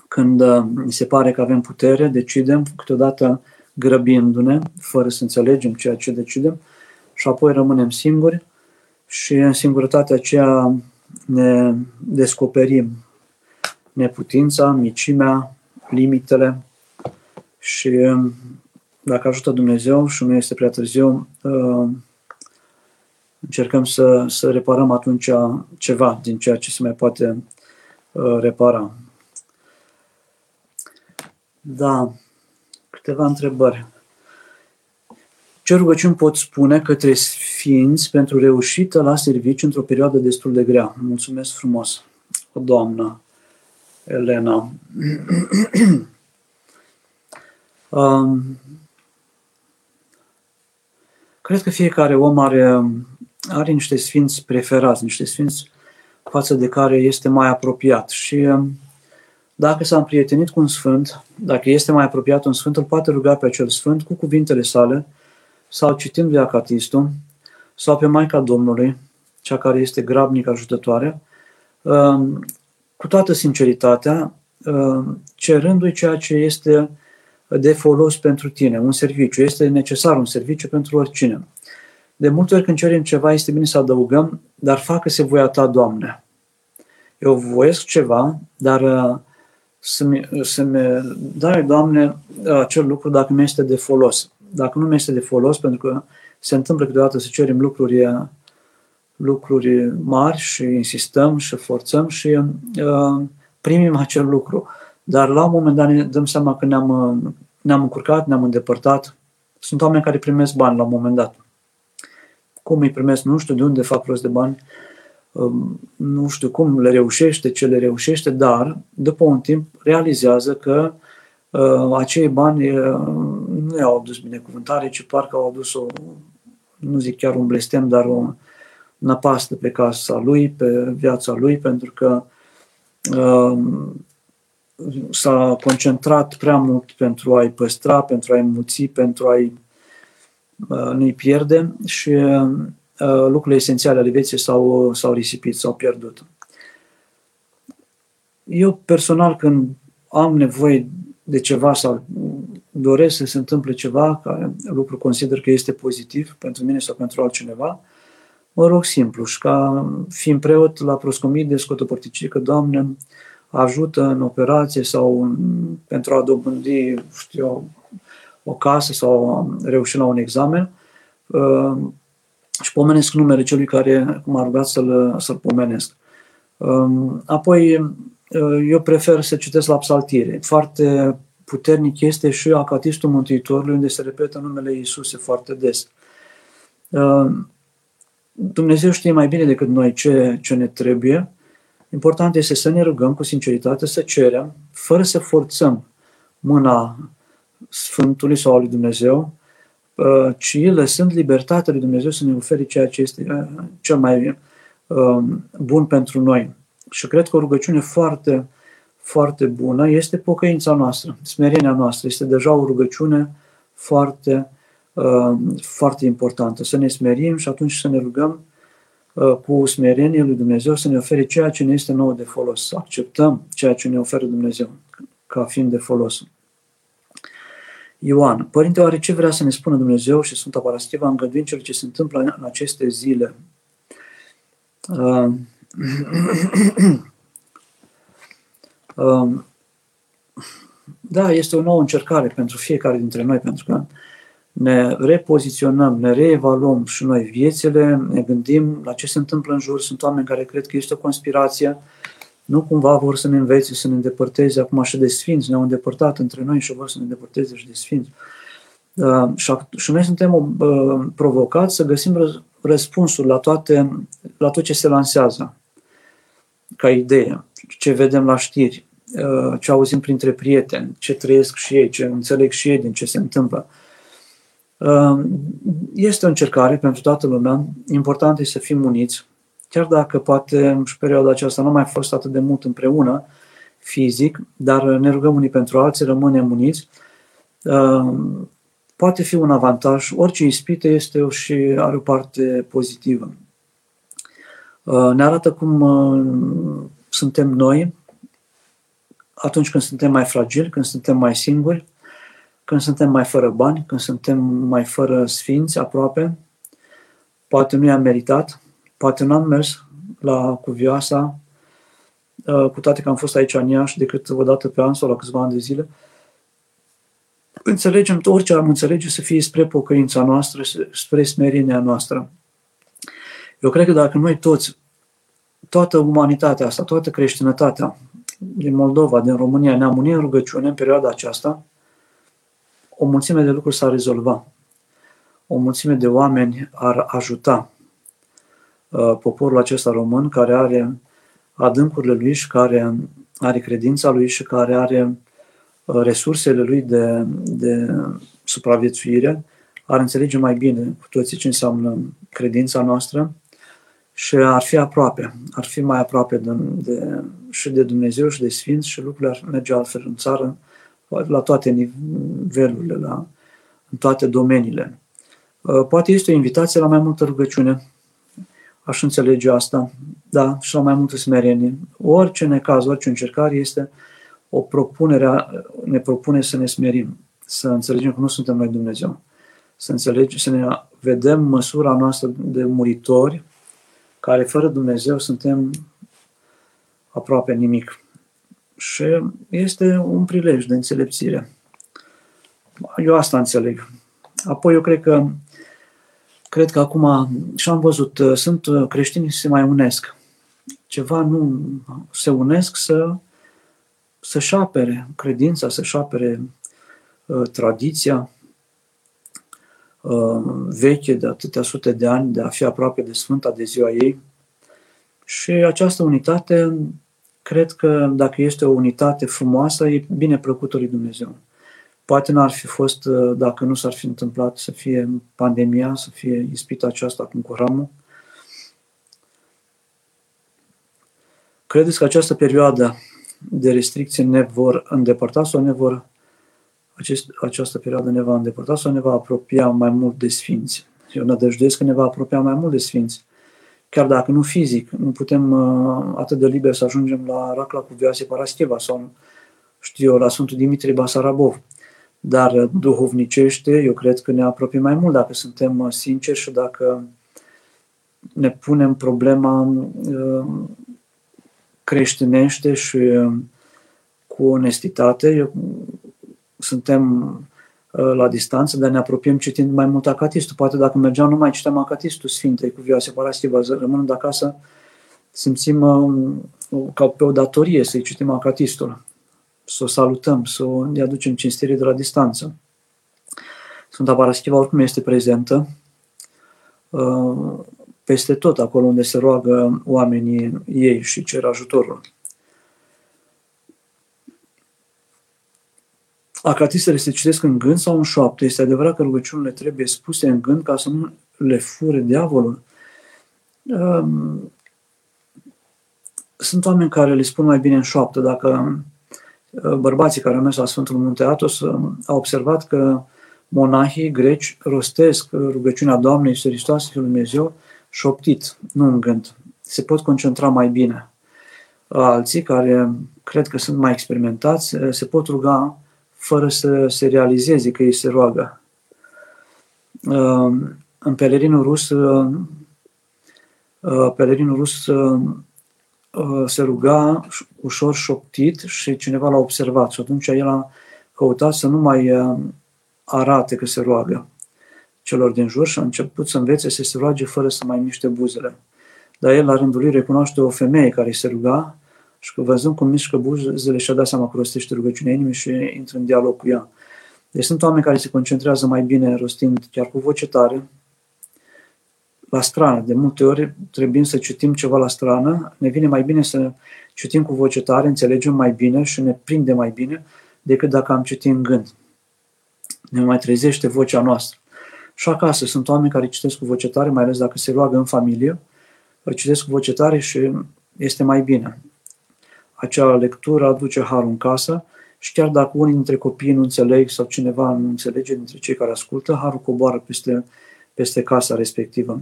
Când mi se pare că avem putere, decidem, câteodată grăbindu-ne, fără să înțelegem ceea ce decidem, și apoi rămânem singuri și în singurătatea aceea ne descoperim neputința, micimea, limitele și dacă ajută Dumnezeu și nu este prea târziu, uh, încercăm să, să reparăm atunci ceva din ceea ce se mai poate uh, repara. Da, câteva întrebări. Ce rugăciuni pot spune către sfinți pentru reușită la serviciu într-o perioadă destul de grea? Mulțumesc frumos, o doamnă Elena. <clears throat> um, cred că fiecare om are, are niște sfinți preferați, niște sfinți față de care este mai apropiat. Și um, dacă s-a împrietenit cu un sfânt, dacă este mai apropiat un sfânt, îl poate ruga pe acel sfânt cu cuvintele sale, sau citind Acatistul, sau pe Maica Domnului, cea care este grabnic ajutătoare, um, cu toată sinceritatea, um, cerându-i ceea ce este de folos pentru tine, un serviciu. Este necesar un serviciu pentru oricine. De multe ori când cerem ceva, este bine să adăugăm, dar facă-se voia ta, Doamne. Eu voiesc ceva, dar uh, să-mi, să-mi dai, Doamne, acel lucru dacă mi este de folos dacă nu mi este de folos, pentru că se întâmplă câteodată să cerem lucruri, lucruri mari și insistăm și forțăm și uh, primim acel lucru. Dar la un moment dat ne dăm seama că ne-am, ne-am încurcat, ne-am îndepărtat. Sunt oameni care primesc bani la un moment dat. Cum îi primesc, nu știu de unde fac rost de bani, um, nu știu cum le reușește, ce le reușește, dar după un timp realizează că uh, acei bani uh, nu i-au adus binecuvântare, ci parcă au adus o, nu zic chiar un blestem, dar o năpastă pe casa lui, pe viața lui, pentru că uh, s-a concentrat prea mult pentru a-i păstra, pentru a-i mulți, pentru a-i uh, nu-i pierde și uh, lucrurile esențiale ale vieții s-au, s-au risipit, s-au pierdut. Eu personal când am nevoie de ceva sau doresc să se întâmple ceva, care lucru consider că este pozitiv pentru mine sau pentru altcineva, mă rog simplu și ca fiind preot la proscomidie scot o părticică, Doamne, ajută în operație sau în, pentru a dobândi, știu o casă sau reuși la un examen uh, și pomenesc numele celui care m-a rugat să-l, să-l pomenesc. Uh, apoi, uh, eu prefer să citesc la psaltire. Foarte puternic este și Acatistul Mântuitorului, unde se repetă numele Iisuse foarte des. Dumnezeu știe mai bine decât noi ce, ce ne trebuie Important este să ne rugăm cu sinceritate, să cerem, fără să forțăm mâna Sfântului sau a lui Dumnezeu, uh, ci lăsând libertatea lui Dumnezeu să ne ofere ceea ce este uh, cel mai um, bun pentru noi. Și cred că o rugăciune foarte, foarte bună este pocăința noastră, smerenia noastră. Este deja o rugăciune foarte, uh, foarte importantă. Să ne smerim și atunci să ne rugăm Uh, cu smerenie lui Dumnezeu să ne ofere ceea ce ne este nou de folos, să acceptăm ceea ce ne oferă Dumnezeu ca fiind de folos. Ioan, Părinte, oare ce vrea să ne spună Dumnezeu și Sfânta Parastiva îngăduind cele ce se întâmplă în aceste zile? Uh, <coughs> uh, da, este o nouă încercare pentru fiecare dintre noi, pentru că ne repoziționăm, ne reevaluăm și noi viețile, ne gândim la ce se întâmplă în jur. Sunt oameni care cred că este o conspirație, nu cumva vor să ne învețe, să ne îndepărteze acum și de sfinți, ne-au îndepărtat între noi și vor să ne îndepărteze și de sfinți. Uh, și noi suntem uh, provocați să găsim răspunsuri la, toate, la tot ce se lansează ca idee, ce vedem la știri, uh, ce auzim printre prieteni, ce trăiesc și ei, ce înțeleg și ei din ce se întâmplă. Ehm, este o încercare pentru toată lumea. Important este să fim uniți, chiar dacă poate în perioada aceasta nu mai fost atât de mult împreună fizic, dar ne rugăm unii pentru alții, rămânem uniți. Ehm, poate fi un avantaj. Orice ispită este și are o parte pozitivă. Ehm, ne arată cum suntem noi atunci când suntem mai fragili, când suntem mai singuri, când suntem mai fără bani, când suntem mai fără sfinți aproape, poate nu i-am meritat, poate n-am mers la cuvioasa, uh, cu toate că am fost aici în Iași decât o dată pe an sau la câțiva ani de zile. Înțelegem, orice am înțelege să fie spre pocăința noastră, spre smerenia noastră. Eu cred că dacă noi toți, toată umanitatea asta, toată creștinătatea din Moldova, din România, ne-am unit în rugăciune în perioada aceasta, o mulțime de lucruri s-ar rezolva. O mulțime de oameni ar ajuta uh, poporul acesta român care are adâncurile lui și care are credința lui și care are uh, resursele lui de, de supraviețuire, ar înțelege mai bine cu toții ce înseamnă credința noastră și ar fi aproape, ar fi mai aproape de, de, și de Dumnezeu și de Sfinți și lucrurile ar merge altfel în țară la toate nivelurile, la, în toate domeniile. Uh, poate este o invitație la mai multă rugăciune, aș înțelege asta, da, și la mai multă smerenie. Orice necaz, orice încercare este o propunere, ne propune să ne smerim, să înțelegem că nu suntem noi Dumnezeu, să înțelegem, să ne vedem măsura noastră de muritori, care fără Dumnezeu suntem aproape nimic. Și este un prilej de înțelepțire. Eu asta înțeleg. Apoi eu cred că cred că acum și am văzut, sunt creștini se mai unesc. Ceva nu se unesc să să-și apere credința, să-și apere uh, tradiția uh, veche de atâtea sute de ani, de a fi aproape de Sfânta de ziua ei. Și această unitate cred că dacă este o unitate frumoasă, e bine plăcută lui Dumnezeu. Poate n-ar fi fost, uh, dacă nu s-ar fi întâmplat să fie pandemia, să fie ispita aceasta cu curamul. Credeți că această perioadă de restricție ne vor îndepărta sau ne vor, acest, această perioadă ne va îndepărta sau ne va apropia mai mult de Sfinți? Eu nădăjduiesc că ne va apropia mai mult de Sfinți. Chiar dacă nu fizic, nu putem uh, atât de liber să ajungem la Racla cu Vioase Parascheva sau, știu eu, la Sfântul Dimitrie Basarabov. Dar uh, duhovnicește, eu cred că ne apropie mai mult dacă suntem uh, sinceri și dacă ne punem problema uh, creștinește și cu onestitate. Eu, suntem la distanță, dar ne apropiem citind mai mult acatistul. Poate dacă mergeam, nu mai citeam acatistul Sfintei cu Vioase Parastiva, rămânând acasă, simțim ca pe o datorie să-i citim acatistul să o salutăm, să o ne aducem cinstire de la distanță. Sfânta Paraschiva oricum este prezentă uh, peste tot acolo unde se roagă oamenii ei și cer ajutorul. Acatistele se citesc în gând sau în șoaptă. Este adevărat că rugăciunile trebuie spuse în gând ca să nu le fure diavolul. Um, sunt oameni care le spun mai bine în șoaptă. Dacă Uh, bărbații care au mers la Sfântul Munte Atos uh, au observat că monahii greci rostesc rugăciunea Doamnei Iisus Hristos, Fiul Dumnezeu, șoptit, nu în gând. Se pot concentra mai bine. Alții care cred că sunt mai experimentați uh, se pot ruga fără să se realizeze că ei se roagă. În pelerinul rus, pelerinul rus Uh, se ruga ușor șoptit și cineva l-a observat și atunci el a căutat să nu mai uh, arate că se roagă celor din jur și a început să învețe să se roage fără să mai miște buzele. Dar el, la rândul lui, recunoaște o femeie care se ruga și că văzând cum mișcă buzele și-a dat seama că rostește rugăciunea inimii și intră în dialog cu ea. Deci sunt oameni care se concentrează mai bine rostind chiar cu voce tare, la strană. De multe ori trebuie să citim ceva la strană, ne vine mai bine să citim cu voce tare, înțelegem mai bine și ne prinde mai bine decât dacă am citit în gând. Ne mai trezește vocea noastră. Și acasă sunt oameni care citesc cu voce tare, mai ales dacă se roagă în familie, citesc cu voce tare și este mai bine. Acea lectură aduce harul în casă și chiar dacă unii dintre copii nu înțeleg sau cineva nu înțelege dintre cei care ascultă, harul coboară peste peste casa respectivă.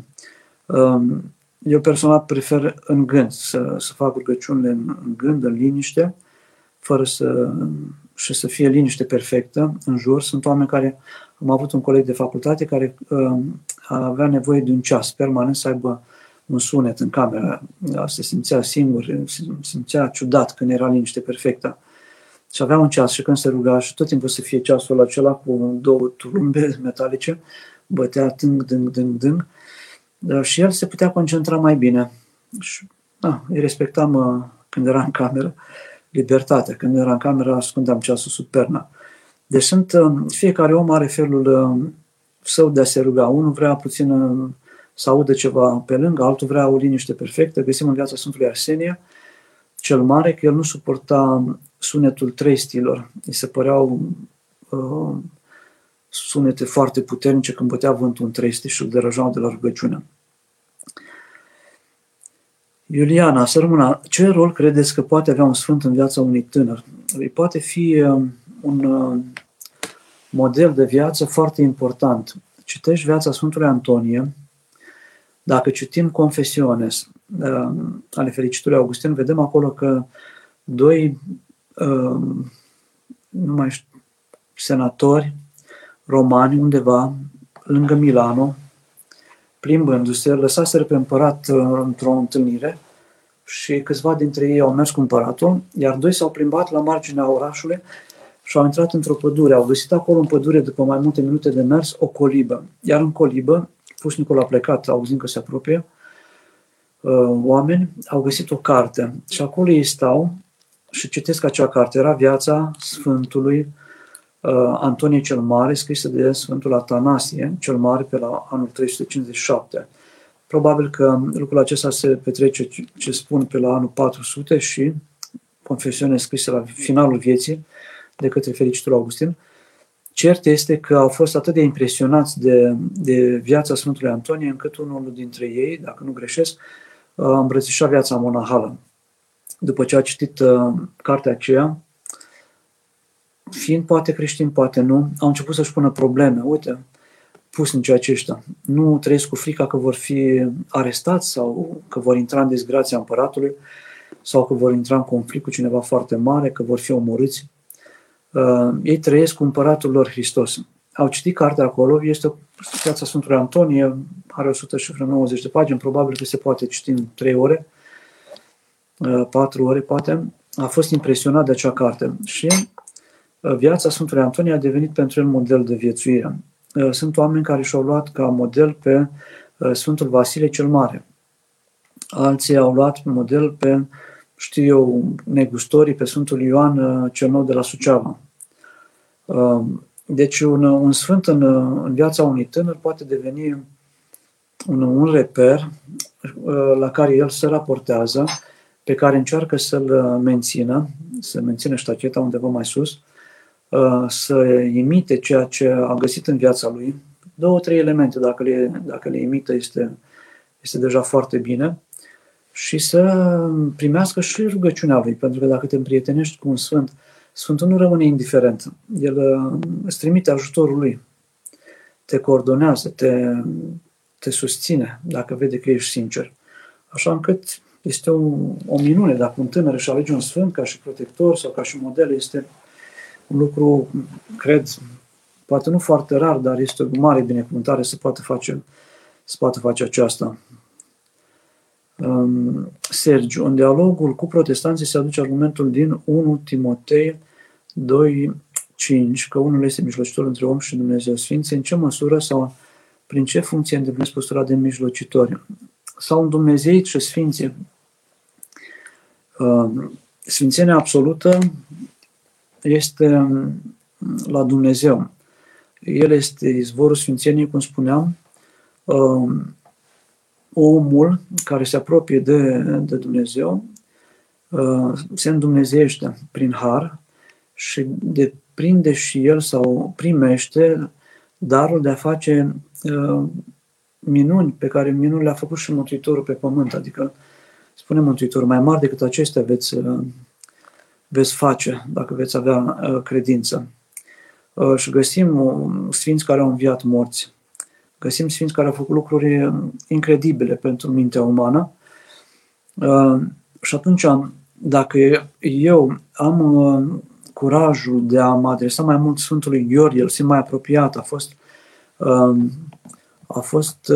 Um, eu personal prefer în gând, să, să fac rugăciunile în, în gând, în liniște, fără să, și să fie liniște perfectă în jur. Sunt oameni care, am avut un coleg de facultate care uh, avea nevoie de un ceas permanent să aibă un sunet în cameră. Se simțea singur, se simțea ciudat când era liniște perfectă. Și avea un ceas și când se ruga și tot timpul să fie ceasul acela cu două turumbe metalice, bătea tâng, dâng, dâng, dâng, dar și el se putea concentra mai bine. Și, da, îi respectam uh, când era în cameră, libertatea. Când era în cameră, ascundeam ceasul sub perna. Deci sunt, uh, fiecare om are felul uh, său de a se ruga. Unul vrea puțin uh, să audă ceva pe lângă, altul vrea o liniște perfectă. Găsim în viața Sfântului Arsenia, cel mare, că el nu suporta sunetul trei stilor. Îi se păreau uh, sunete foarte puternice când bătea vântul în treste și îl deranjau de la rugăciune. Iuliana, să rămână, ce rol credeți că poate avea un sfânt în viața unui tânăr? Îi poate fi um, un uh, model de viață foarte important. Citești viața Sfântului Antonie, dacă citim confesiones um, ale fericitului Augustin, vedem acolo că doi um, nu mai știu, senatori romani undeva lângă Milano, plimbându-se, lăsaseră pe împărat uh, într-o întâlnire și câțiva dintre ei au mers cu împăratul, iar doi s-au plimbat la marginea orașului și au intrat într-o pădure. Au găsit acolo în pădure, după mai multe minute de mers, o colibă. Iar în colibă, Pusnicul a plecat, auzind că se apropie, uh, oameni, au găsit o carte și acolo ei stau și citesc acea carte. Era viața Sfântului uh, Antonie cel Mare, scrisă de Sfântul Atanasie cel Mare pe la anul 357. Probabil că lucrul acesta se petrece, ce spun, pe la anul 400 și confesiune scrisă la finalul vieții de către fericitul Augustin. Cert este că au fost atât de impresionați de, de viața Sfântului Antonie, încât unul dintre ei, dacă nu greșesc, a îmbrățișat viața monahală. După ce a citit uh, cartea aceea, fiind poate creștin, poate nu, au început să-și pună probleme. Uite, pusnici aceștia nu trăiesc cu frica că vor fi arestați sau că vor intra în dezgrația împăratului sau că vor intra în conflict cu cineva foarte mare, că vor fi omorâți. Uh, ei trăiesc cu împăratul lor Hristos. Au citit cartea acolo, este viața Sfântului Antonie, are 190 de pagini, probabil că se poate citi în 3 ore, 4 uh, ore poate. A fost impresionat de acea carte și uh, viața Sfântului Antonie a devenit pentru el model de viețuire. Uh, sunt oameni care și-au luat ca model pe uh, Sfântul Vasile cel Mare. Alții au luat model pe, știu eu, negustorii, pe Sfântul Ioan uh, cel Nou de la Suceava. Deci un, un sfânt în, în viața unui tânăr poate deveni un, un reper la care el se raportează, pe care încearcă să-l mențină, să mențină ștacheta undeva mai sus, Uh, să imite ceea ce a găsit în viața lui, două, trei elemente, dacă le, dacă le imită, este, este deja foarte bine, și să primească și rugăciunea lui, pentru că dacă te împrietenești cu un sfânt, Sfântul nu rămâne indiferent. El uh, îți trimite ajutorul lui, te coordonează, te, te susține, dacă vede că ești sincer. Așa încât este o, o minune dacă un tânăr își alege un sfânt ca și protector sau ca și model, este un lucru, cred, poate nu foarte rar, dar este o mare binecuvântare să poată face, să poată face aceasta. Um, Sergiu, în dialogul cu protestanții se aduce argumentul din 1 Timotei 2, 5, că unul este mijlocitor între om și Dumnezeu Sfinții, în ce măsură sau prin ce funcție îndeplinesc postura de mijlocitori? Sau în Dumnezeu și Sfinții? Um, sfințenia absolută este mm, la Dumnezeu. El este izvorul Sfințeniei, cum spuneam, um, omul care se apropie de, de Dumnezeu uh, se îndumnezește prin har și deprinde și el sau primește darul de a face uh, minuni pe care minuni le-a făcut și Mântuitorul pe pământ. Adică, spune Mântuitorul, mai mari decât acestea veți uh, veți face dacă veți avea uh, credință. Uh, și găsim uh, sfinți care au înviat morți. Găsim sfinți care au făcut lucruri incredibile pentru mintea umană. Și atunci, dacă eu am curajul de a mă adresa mai mult Sfântului Gheorghe, el simt mai apropiat, a fost, a fost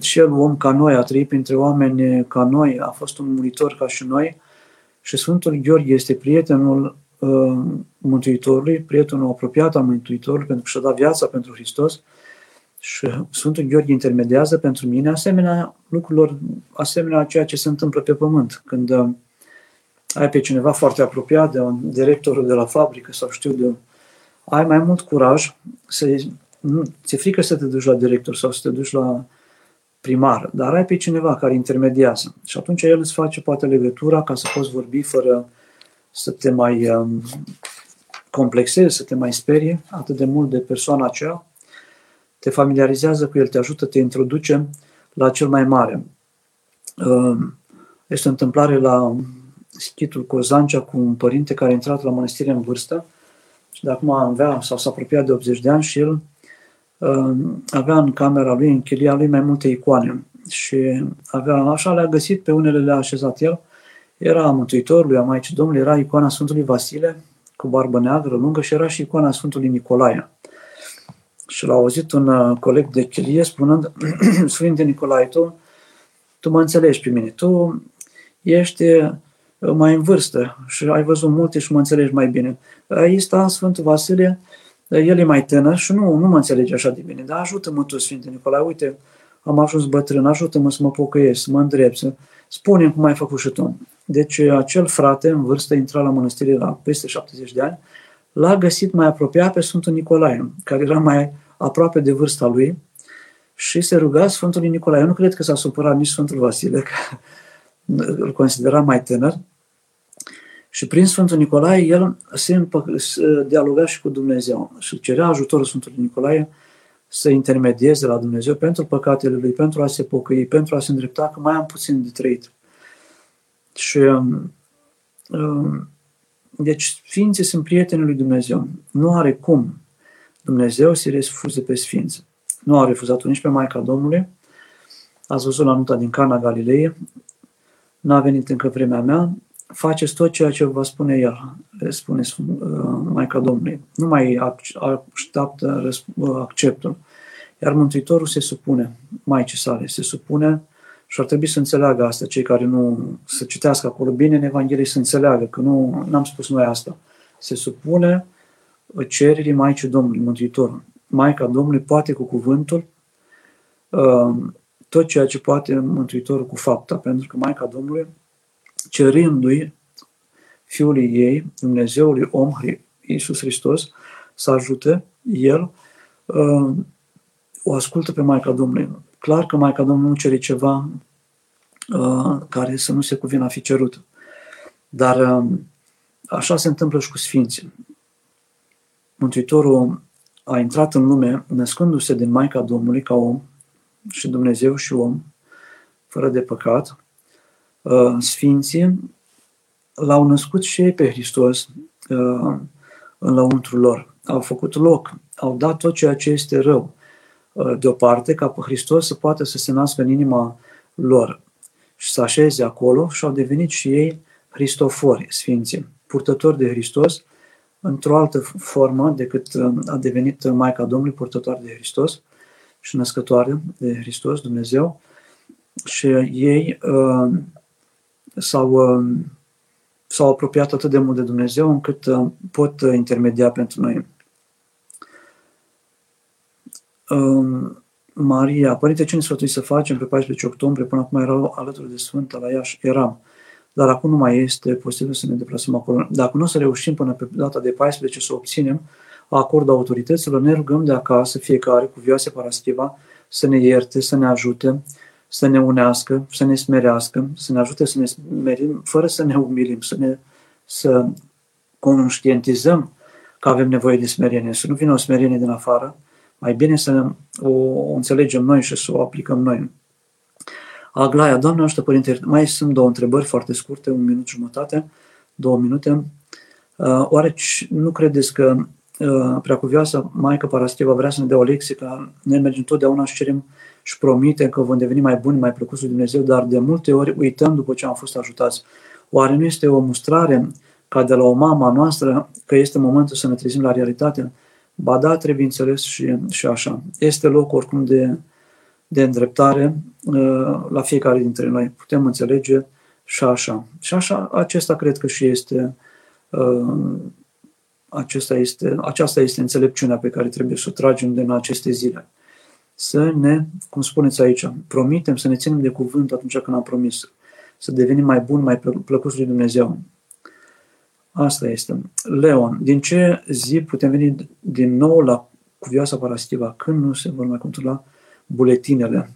și el om ca noi, a trăit printre oameni ca noi, a fost un muritor ca și noi, și Sfântul Gheorghe este prietenul uh, Mântuitorului, prietenul apropiat al Mântuitorului, pentru că și-a dat viața pentru Hristos. Și Sfântul Gheorghe intermediază pentru mine asemenea lucrurilor, asemenea ceea ce se întâmplă pe pământ. Când uh, ai pe cineva foarte apropiat de un director de la fabrică sau știu de ai mai mult curaj să nu, ți-e frică să te duci la director sau să te duci la primar, dar ai pe cineva care intermediază. Și atunci el îți face poate legătura ca să poți vorbi fără să te mai um, complexezi, să te mai sperie atât de mult de persoana aceea. Te familiarizează cu el, te ajută, te introduce la cel mai mare. Um, este o întâmplare la schitul Cozancea cu un părinte care a intrat la mănăstire în vârstă și de acum avea sau s-a apropiat de 80 de ani și el avea în camera lui, în chilia lui, mai multe icoane și avea, așa le-a găsit, pe unele le-a așezat el. Era Mântuitorului, a Maicii Domnului, era icoana Sfântului Vasile cu barbă neagră lungă și era și icoana Sfântului Nicolae. Și l-a auzit un uh, coleg de chilie spunând, <clears throat> Sfinte Nicolae, tu, tu mă înțelegi pe mine, tu ești uh, mai în vârstă și ai văzut multe și mă înțelegi mai bine. Aici sta Sfântul Vasile, el e mai tânăr și nu, nu mă înțelege așa de bine, dar ajută-mă tu, Sfinte Nicolae, uite, am ajuns bătrân, ajută-mă să mă pocăiesc, să mă îndrept, să spune cum ai făcut și tu. Deci acel frate în vârstă intra la mănăstire la peste 70 de ani, l-a găsit mai apropiat pe Sfântul Nicolae, care era mai aproape de vârsta lui și se ruga Sfântului Nicolae. Eu nu cred că s-a supărat nici Sfântul Vasile, că îl considera mai tânăr, Și prin Sfântul Nicolae, el se, împă- se dialoga și cu Dumnezeu și cerea ajutorul Sfântului Nicolae să intermedieze la Dumnezeu pentru păcatele lui, pentru a se pocăi, pentru a se îndrepta, că mai am puțin de trăit. Și um, um, deci Sfinții sunt prietenii lui Dumnezeu. Nu are cum Dumnezeu să refuze pe Sfinți. Nu a refuzat-o nici pe Maica Domnului. Ați văzut la nota din Cana Galilei. N-a venit încă vremea mea. Faceți tot ceea ce vă spune El, spune uh, Maica Domnului. Nu mai așteaptă uh, acceptul. Iar Mântuitorul se supune Maicii sale, se supune și ar trebui să înțeleagă asta, cei care nu să citească acolo bine în Evanghelie, să înțeleagă că nu am spus noi asta. Se supune cererii Maicii Domnului, Mântuitorul. Maica Domnului poate cu cuvântul uh, tot ceea ce poate Mântuitorul cu fapta, pentru că Maica Domnului, cerându-i Fiului ei, Dumnezeului om, Iisus Hristos, să ajute El, uh, o ascultă pe Maica Domnului. Clar că Maica Domnului nu cere ceva uh, care să nu se cuvină a fi cerut. Dar așa se întâmplă și cu Sfinții. Mântuitorul a intrat în lume născându-se din Maica Domnului ca om și Dumnezeu și om, fără de păcat. Uh, Sfinții l-au născut și ei pe Hristos uh, în lăuntru lor. Au făcut loc, au dat tot ceea ce este rău uh, deoparte, ca pe Hristos să poată să se nască în inima lor și să așeze acolo și au devenit și ei Hristofori, Sfinții, purtători de Hristos, într-o altă formă decât uh, a devenit Maica Domnului, purtătoare de Hristos și născătoare de Hristos, Dumnezeu. Și ei uh, s-au, uh, s-au apropiat atât de mult de Dumnezeu încât uh, pot intermedia pentru noi. Uh, Maria, Părinte, ce ne sfătui să facem pe 14 octombrie? Până acum erau alături de Sfânta la Iași, eram dar acum nu mai este posibil să ne deplasăm acolo. Dacă nu o să reușim până pe data de 14 să obținem acordul autorităților, ne rugăm de acasă, fiecare cu vioase parastiva, să ne ierte, să ne ajute, să ne unească, să ne smerească, să ne ajute să ne smerim, fără să ne umilim, să ne să conștientizăm că avem nevoie de smerenie, să nu vină o smerenie din afară, mai bine să o, o înțelegem noi și să o aplicăm noi. Aglaia, Doamne ajută, Părinte, mai sunt două întrebări foarte scurte, un minut jumătate, două minute. Uh, oare nu credeți că uh, preacuvioasa Maică Parastiva vrea să ne dea o lecție, că noi mergem totdeauna și cerem și promitem că vom deveni mai buni, mai plăcuți lui Dumnezeu, dar de multe ori uităm după ce am fost ajutați. Oare nu este o mustrare ca de la o mama noastră că este momentul să ne trezim la realitate? Ba da, trebuie înțeles și, și așa. Este loc oricum de, de îndreptare uh, la fiecare dintre noi. Putem înțelege și așa. Și așa, acesta cred că și este, uh, acesta este, aceasta este înțelepciunea pe care trebuie să o tragem din aceste zile. Să ne, cum spuneți aici, promitem să ne ținem de cuvânt atunci când am promis, să devenim mai buni, mai plăcuți lui Dumnezeu. Asta este. Leon, din ce zi putem veni din nou la cuvioasa parasitiva? Când nu se vor mai controla buletinele.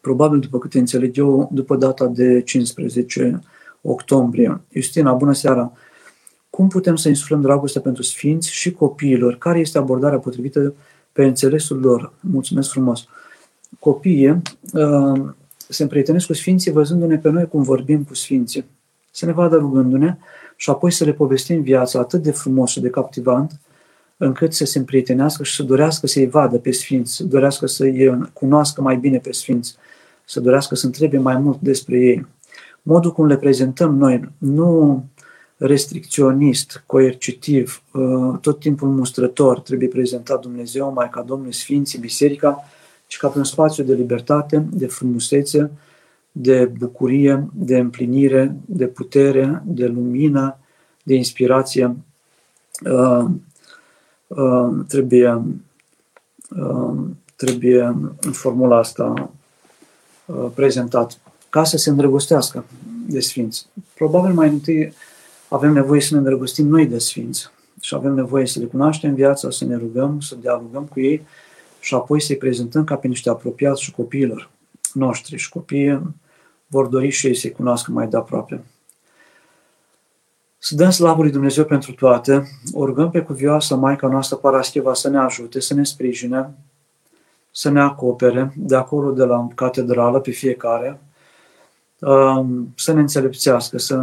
Probabil, după câte înțeleg eu, după data de 15 octombrie. Justina, bună seara! Cum putem să insuflăm dragostea pentru sfinți și copiilor? Care este abordarea potrivită pe înțelesul lor? Mulțumesc frumos! Copiii uh, se împrietenesc cu sfinții văzându-ne pe noi cum vorbim cu sfinții. Să ne vadă rugându-ne și apoi să le povestim viața atât de frumos și de captivant, încât să se împrietenească și să dorească să-i vadă pe Sfinți, să dorească să-i cunoască mai bine pe Sfinți, să dorească să întrebe mai mult despre ei. Modul cum le prezentăm noi, nu restricționist, coercitiv, uh, tot timpul mustrător, trebuie prezentat Dumnezeu, Maica Domnului, Sfinții, Biserica, ci ca pe un spațiu de libertate, de frumusețe, de bucurie, de împlinire, de putere, de lumină, de inspirație. Uh, Uh, trebuie, uh, trebuie în formula asta uh, prezentat ca să se îndrăgostească de Sfinți. Probabil mai întâi avem nevoie să ne îndrăgostim noi de Sfinți și avem nevoie să le cunoaștem viața, să ne rugăm, să dialogăm cu ei și apoi să-i prezentăm ca pe niște apropiați și copiilor noștri și copiii vor dori și ei să-i cunoască mai de aproape. Să dăm slavă lui Dumnezeu pentru toate. O rugăm pe cuvioasa Maica noastră Parascheva să ne ajute, să ne sprijine, să ne acopere de acolo de la catedrală pe fiecare, um, să ne înțelepțească, să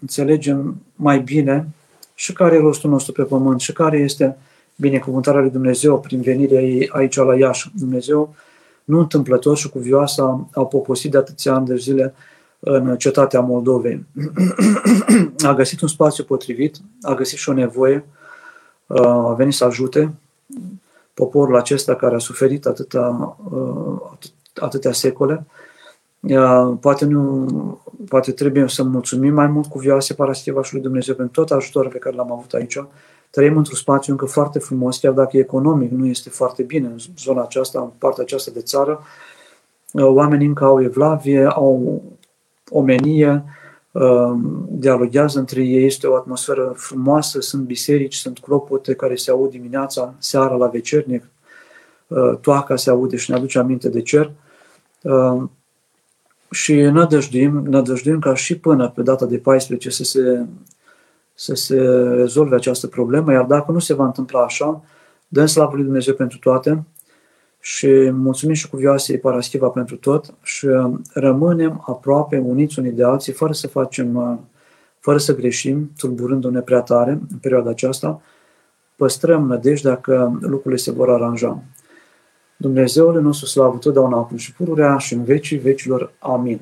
înțelegem mai bine și care e rostul nostru pe pământ și care este binecuvântarea lui Dumnezeu prin venirea ei aici la Iași. Dumnezeu nu întâmplător și cuvioasa au poposit de atâția ani de zile în cetatea Moldovei. <clears throat> a găsit un spațiu potrivit, a găsit și o nevoie, a venit să ajute poporul acesta care a suferit atâta, atâtea secole. Poate, nu, poate trebuie să mulțumim mai mult cu Vioase Parastiva și lui Dumnezeu pentru tot ajutorul pe care l-am avut aici. Trăim într-un spațiu încă foarte frumos, chiar dacă economic nu este foarte bine în zona aceasta, în partea aceasta de țară. Oamenii încă au evlavie, au omenie, um, dialoghează între ei, este o atmosferă frumoasă, sunt biserici, sunt clopote care se aud dimineața, seara la vecernic, uh, toaca se aude și ne aduce aminte de cer. Um, și nădăjduim, nădăjduim ca și până pe data de 14 să se, să se rezolve această problemă, iar dacă nu se va întâmpla așa, dăm slavă lui Dumnezeu pentru toate, și mulțumim și cuvioasei Paraschiva pentru tot și rămânem aproape uniți unii de alții, fără să facem, fără să greșim, tulburându-ne prea tare în perioada aceasta, păstrăm nădejdea că lucrurile se vor aranja. Dumnezeul nostru slavă totdeauna acum și pururea și în vecii vecilor. Amin.